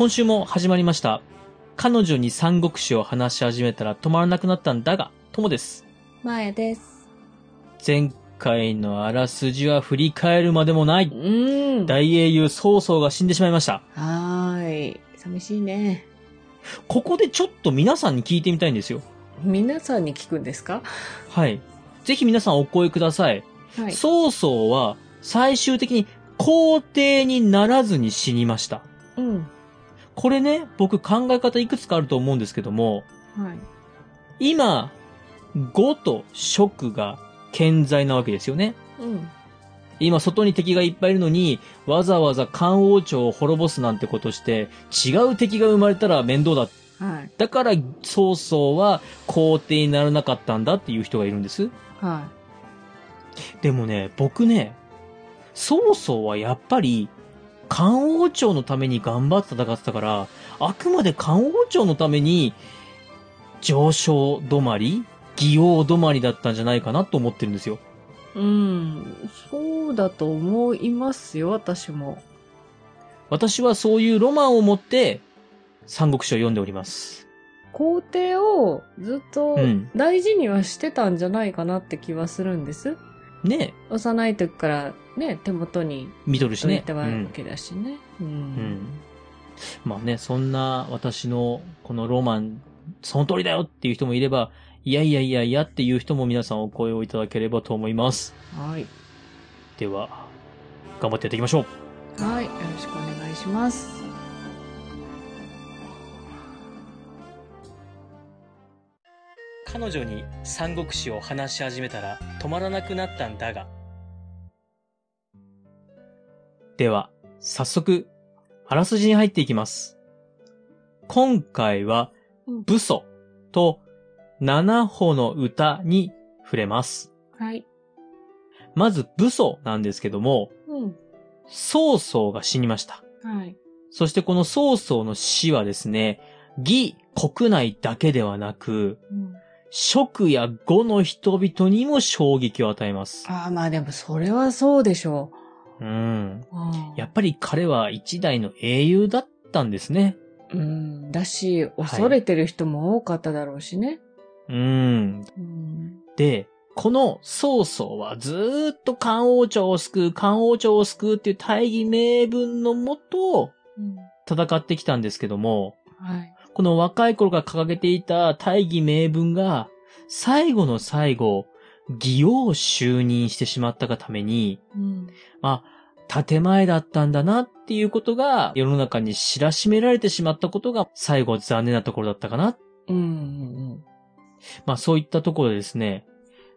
今週も始まりました。彼女に三国志を話し始めたら止まらなくなったんだが、ともです。まやです。前回のあらすじは振り返るまでもなうい。ーん。大英雄曹操が死んでしまいました。はーい。寂しいね。ここでちょっと皆さんに聞いてみたいんですよ。皆さんに聞くんですか？はい。ぜひ皆さんお声ください。はい。曹操は最終的に皇帝にならずに死にました。うん。これね、僕考え方いくつかあると思うんですけども、はい。今、呉と蜀が健在なわけですよね。うん。今外に敵がいっぱいいるのに、わざわざ漢王朝を滅ぼすなんてことして、違う敵が生まれたら面倒だ。はい。だから曹操は皇帝にならなかったんだっていう人がいるんです。はでもね、僕ね、曹操はやっぱり、漢王朝のために頑張って戦ってたから、あくまで漢王朝のために、上昇止まり義王止まりだったんじゃないかなと思ってるんですよ。い。うん。そうだと思いますよ、私も。私はそういうロマンを持って、三国志を読んでおります。皇帝をずっとうん大事にはしてたんじゃないかなって気はするんです。ね幼い時からね、手元に見とるしね。置いたわうんけだしね。う。うんん。まあね、そんな私のこのロマン、その通りだよっていう人もいれば、いやいやいやいやっていう人も皆さんお声をいただければと思います。はい。では、頑張ってやっていきましょう。はい。よろしくお願いします。彼女に三国志を話し始めたら止まらなくなったんだが。では、早速、あらすじに入っていきます。今回はうん、武祖と七歩の歌に触れます。はい。まず武祖なんですけども、うん。曹操が死にました。はい。そしてこの曹操の死はですね、義国内だけではなく、うん蜀や呉の人々にも衝撃を与えます。ああ、まあでもそれはそうでしょうん。う。うんやっぱり彼は一代の英雄だったんですね。うん。だし、恐れてる人も多かっただろうしね。うん。うん。で、この曹操はずーっと漢王朝を救う、漢王朝を救うっていう大義名分のもとうん。戦ってきたんですけども、はい。この若い頃から掲げていた大義名分が、最後の最後、義王就任してしまったがために、うん。あ、建前だったんだなっていうことが世の中に知らしめられてしまったことが最後残念なところだったかな。うん。うん。まあそういったところでですね、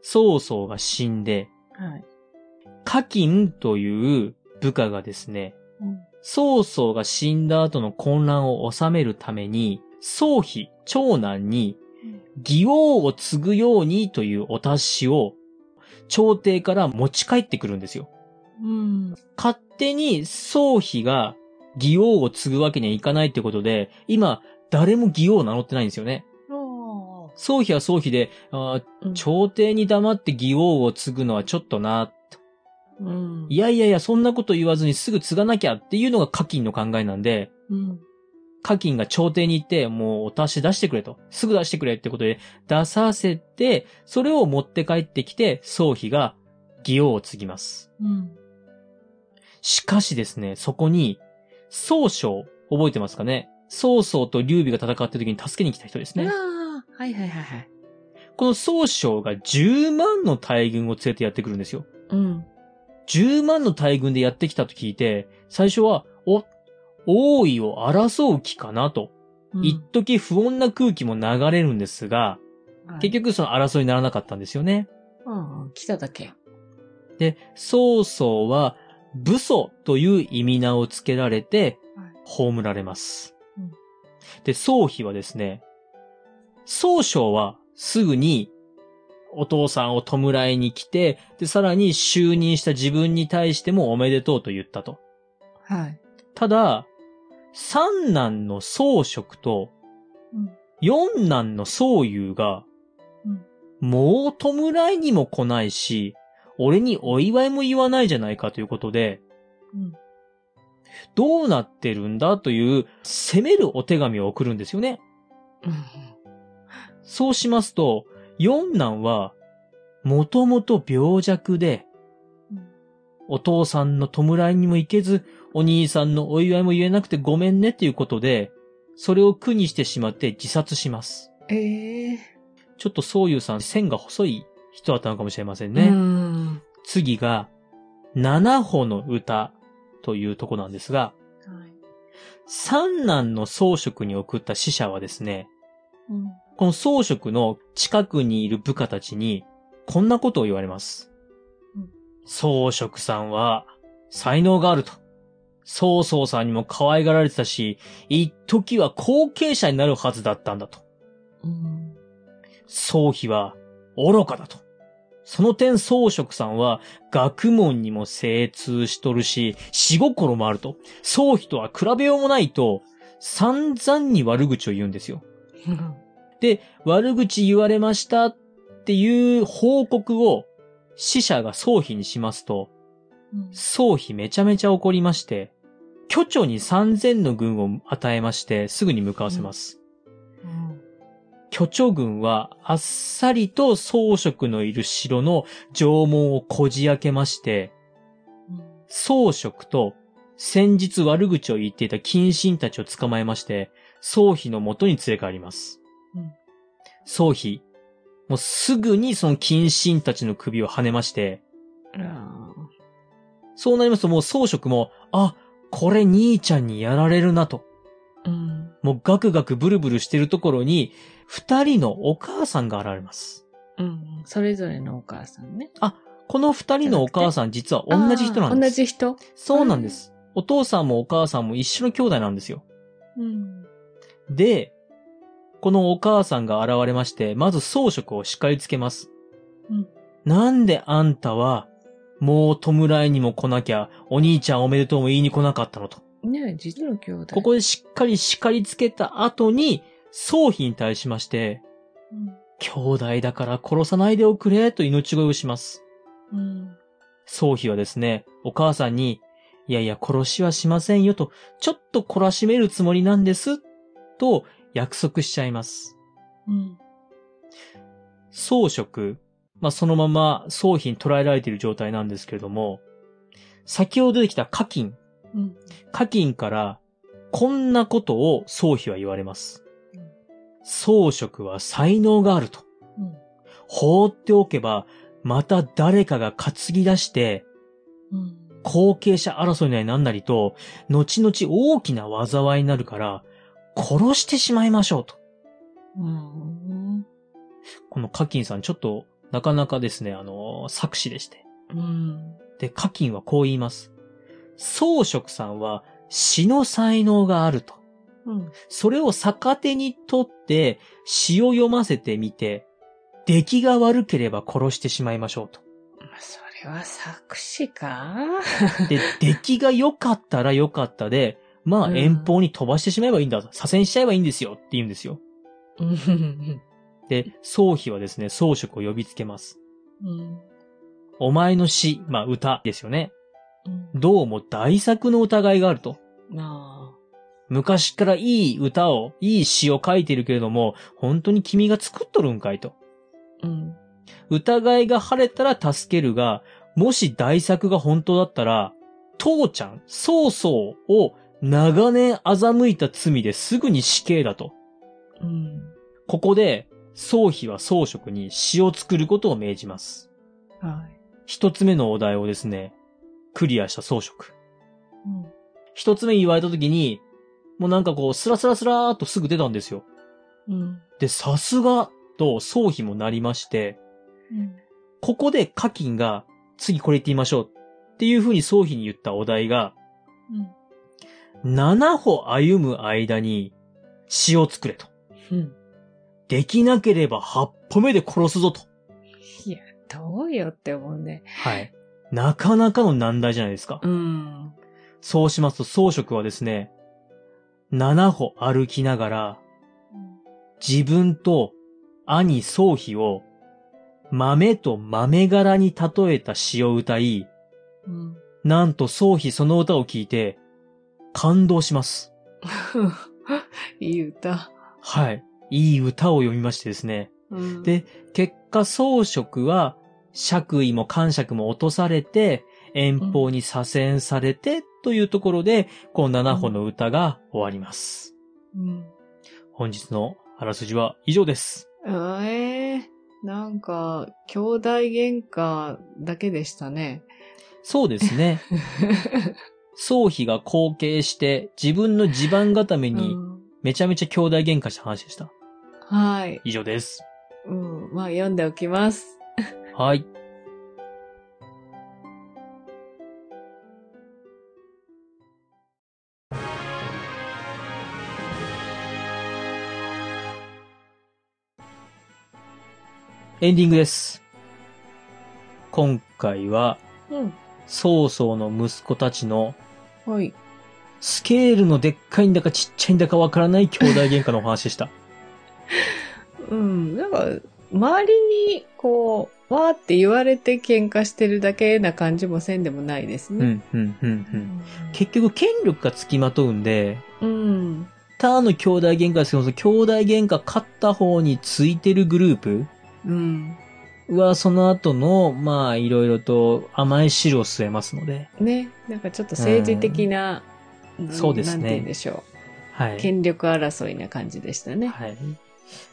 曹操が死んで、はい。家金という部下がですね、うん。曹操が死んだ後の混乱を収めるために、曹妃、長男に、義王を継ぐようにというお達しを、朝廷から持ち帰ってくるんですよ。うん。勝手に曹妃が義王を継ぐわけにはいかないってことで、今、誰も義王を名乗ってないんですよね。あ曹妃は曹妃で、朝廷に黙って義王を継ぐのはちょっとな。うん。いやいやいや、そんなこと言わずにすぐ継がなきゃっていうのが家金の考えなんで、うん。家金が朝廷に行って、もうお達し出してくれと。すぐ出してくれってことで出させて、それを持って帰ってきて、曹妃が義王を継ぎます。うん。しかしですね、そこに、曹操、覚えてますかね？曹操と劉備が戦った時に助けに来た人ですね。ああ、はいはいはいはい。この曹操が10万の大軍を連れてやってくるんですよ。うん。10万の大軍でやってきたと聞いて、最初は、お、王位を争う気かなと。一時不穏な空気も流れるんですが、結局、局その争いにならなかったんですよね。うん、来ただけ。で、曹操は武祖という意味名を付けられてはい、葬られます。うんで、曹妃はですね、曹操はすぐにお父さんを弔いに来て、で、さらに就任した自分に対してもおめでとうと言ったと。はい。ただ、三男の曹植とうん。四男の曹雄が、うんもう弔いにも来ないし、俺にお祝いも言わないじゃないかということで、うん。どうなってるんだという責めるお手紙を送るんですよね。うんそうしますと、四男は、もともと病弱で、お父さんの弔いにも行けず、お兄さんのお祝いも言えなくてごめんねっていうことで、それを苦にしてしまって自殺します。ええちょっと宗優さん線が細い人だったのかもしれませんね。ん。次が、七歩の歌というとこなんですが、はい三男の装飾に送った使者はですね、うんこの装飾の近くにいる部下たちに、こんなことを言われますうん。装飾さんは、才能があると。曹操さんにも可愛がられてたし、一時は後継者になるはずだったんだと。うん宗妃は愚かだと。その点装飾さんは学問にも精通しとるし、死心もあると。宗妃とは比べようもないと、散々に悪口を言うんですよ。で、悪口言われましたっていう報告を死者が宗妃にしますと、うん宗妃めちゃめちゃ怒りまして、巨著に3000の軍を与えまして、すぐに向かわせます。うん巨著軍はあっさりと装飾のいる城の城門をこじ開けまして、装飾と先日悪口を言っていた近親たちを捕まえまして、宗妃の元に連れ帰ります。うん宗妃、もうすぐにその近親たちの首を跳ねまして、あそうなりますともう装飾も、あ、これ兄ちゃんにやられるなと。ーうんもうガクガクブルブルしてるところに、二人のお母さんが現れます。うんそれぞれのお母さんね。この二人のお母さん実は同じ人なんです。じ人？そうなんです。お父さんもお母さんも一緒の兄弟なんですよ。うんで、このお母さんが現れまして、まず装飾を叱りつけます。うんなんであんたは、もう弔いにも来なきゃ、お兄ちゃんおめでとうも言いに来なかったのと。ねえ実の兄弟。ここでしっかり叱りつけた後に、宗妃に対しまして、うん兄弟だから殺さないでおくれ、と命乞いをします。うん宗妃はですね、お母さんに、いやいや、殺しはしませんよと、ちょっと懲らしめるつもりなんです、と約束しちゃいます。うん装飾、まあ、そのまま宗妃に捕らえられている状態なんですけれども、先ほど出てきた課金、うん課金から、こんなことを宗妃は言われますうん。装飾は才能があると。うん放っておけば、また誰かが担ぎ出して、うん後継者争いなりなんなりと、後々大きな災いになるから、殺してしまいましょうと。うんこの課金さんちょっと、なかなかですね、あの、作詞でして。うんで、課金はこう言います。装飾さんは詩の才能があると。うんそれを逆手にとって詩を読ませてみて、出来が悪ければ殺してしまいましょうと。まあそれは作詞かで、出来が良かったら良かったで、まあうん遠方に飛ばしてしまえばいいんだ。左遷しちゃえばいいんですよって言うんですよ。うんで、宗妃はですね、装飾を呼びつけます。うんお前の詩、まあ歌ですよね。うんどうも大作の疑いがあると。あ昔からいい歌を、いい詩を書いているけれども、本当に君が作っとるんかいと。あうん疑いが晴れたら助けるが、もし大作が本当だったら、父ちゃん、曹操を長年欺いた罪ですぐに死刑だと。うんここで、宗妃は宗職に詩を作ることを命じます。はい一つ目のお題をですね、クリアした宗職。うん一つ目言われた時に、もうなんかこう、スラスラスラーっとすぐ出たんですよ。うんで、さすがと宗妃もなりまして、うんここで課金が、次これ言ってみましょうっていう風に宗妃に言ったお題が、七歩歩む間に詩を作れと。うんできなければ八歩目で殺すぞと。いやどうよって思うねはい。なかなかの難題じゃないですか。うんそうしますと装飾はですね、七歩歩きながら、自分と兄宗妃を豆と豆柄に例えた詩を歌い、うんなんと宗妃その歌を聞いて、感動します。いい歌。はい。いい歌を読みましてですね。うん、で、結果、装飾は、爵位も官爵も落とされて、遠方に左遷されて、というところで、この7本の歌が終わります。うん。本日のあらすじは以上です。あえー、なんか、兄弟喧嘩だけでしたね。そうですね。宗妃が後継して、自分の地盤固めにう、んめちゃめちゃ兄弟喧嘩した話でした。はい。以上です。うん。まあ、読んでおきます。はい。エンディングです。今回は、うん。曹操の息子たちのはい。スケールのでっかいんだかちっちゃいんだかわからない兄弟喧嘩のお話でした。うん。なんか、周りに、こう、わーって言われて喧嘩してるだけな感じもせんでもないですね。うん、うん、うん、うん。結局権力がつきまとうんで、うん。他の兄弟喧嘩ですけど、その兄弟喧嘩勝った方についてるグループうん。は、その後の、まあ、いろいろと甘い汁を吸えますので、ね。なんかちょっと政治的な、そうですねなんて言うんでしょう。はい。権力争いな感じでしたね。はい。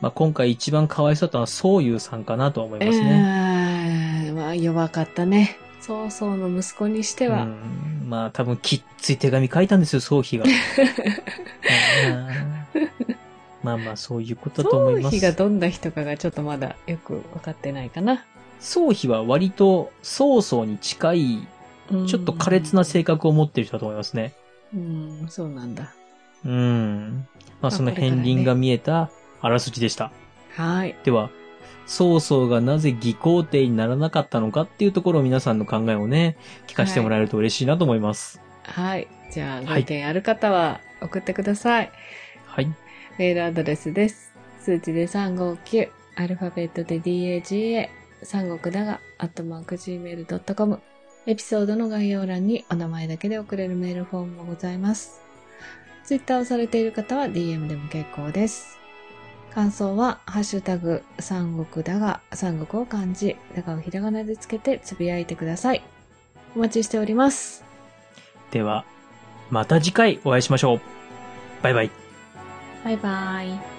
まあ、今回一番かわいそうだったのは、そういうさんかなとは思いますね。えーまあ、弱かったね。曹操の息子にしては。うんまあ、多分、きっつい手紙書いたんですよ、宗妃が。うんまあまあ、そういうことだと思います。曹妃がどんな人かがちょっとまだよく分かってないかな。宗妃は割と、曹操に近い、ちょっと苛烈な性格を持っている人だと思いますね。うん、そうなんだ。うん。まあ、その片鱗が見えたあらすじでした。はい。では、曹操がなぜ義皇帝にならなかったのかっていうところを皆さんの考えをね、聞かせてもらえると嬉しいなと思います。はい。じゃあ、ごはい意見ある方は送ってください。はい。メールアドレスです。数値で359、アルファベットで DAGA、三国だが、アットマーク Gmail.com。エピソードの概要欄にお名前だけで送れるメールフォームもございます。ツイッターをされている方は DM でも結構です。感想は、ハッシュタグ、三国だが、三国を漢字、だがをひらがなでつけてつぶやいてください。お待ちしております。では、また次回お会いしましょう。バイバイ。バイバイ。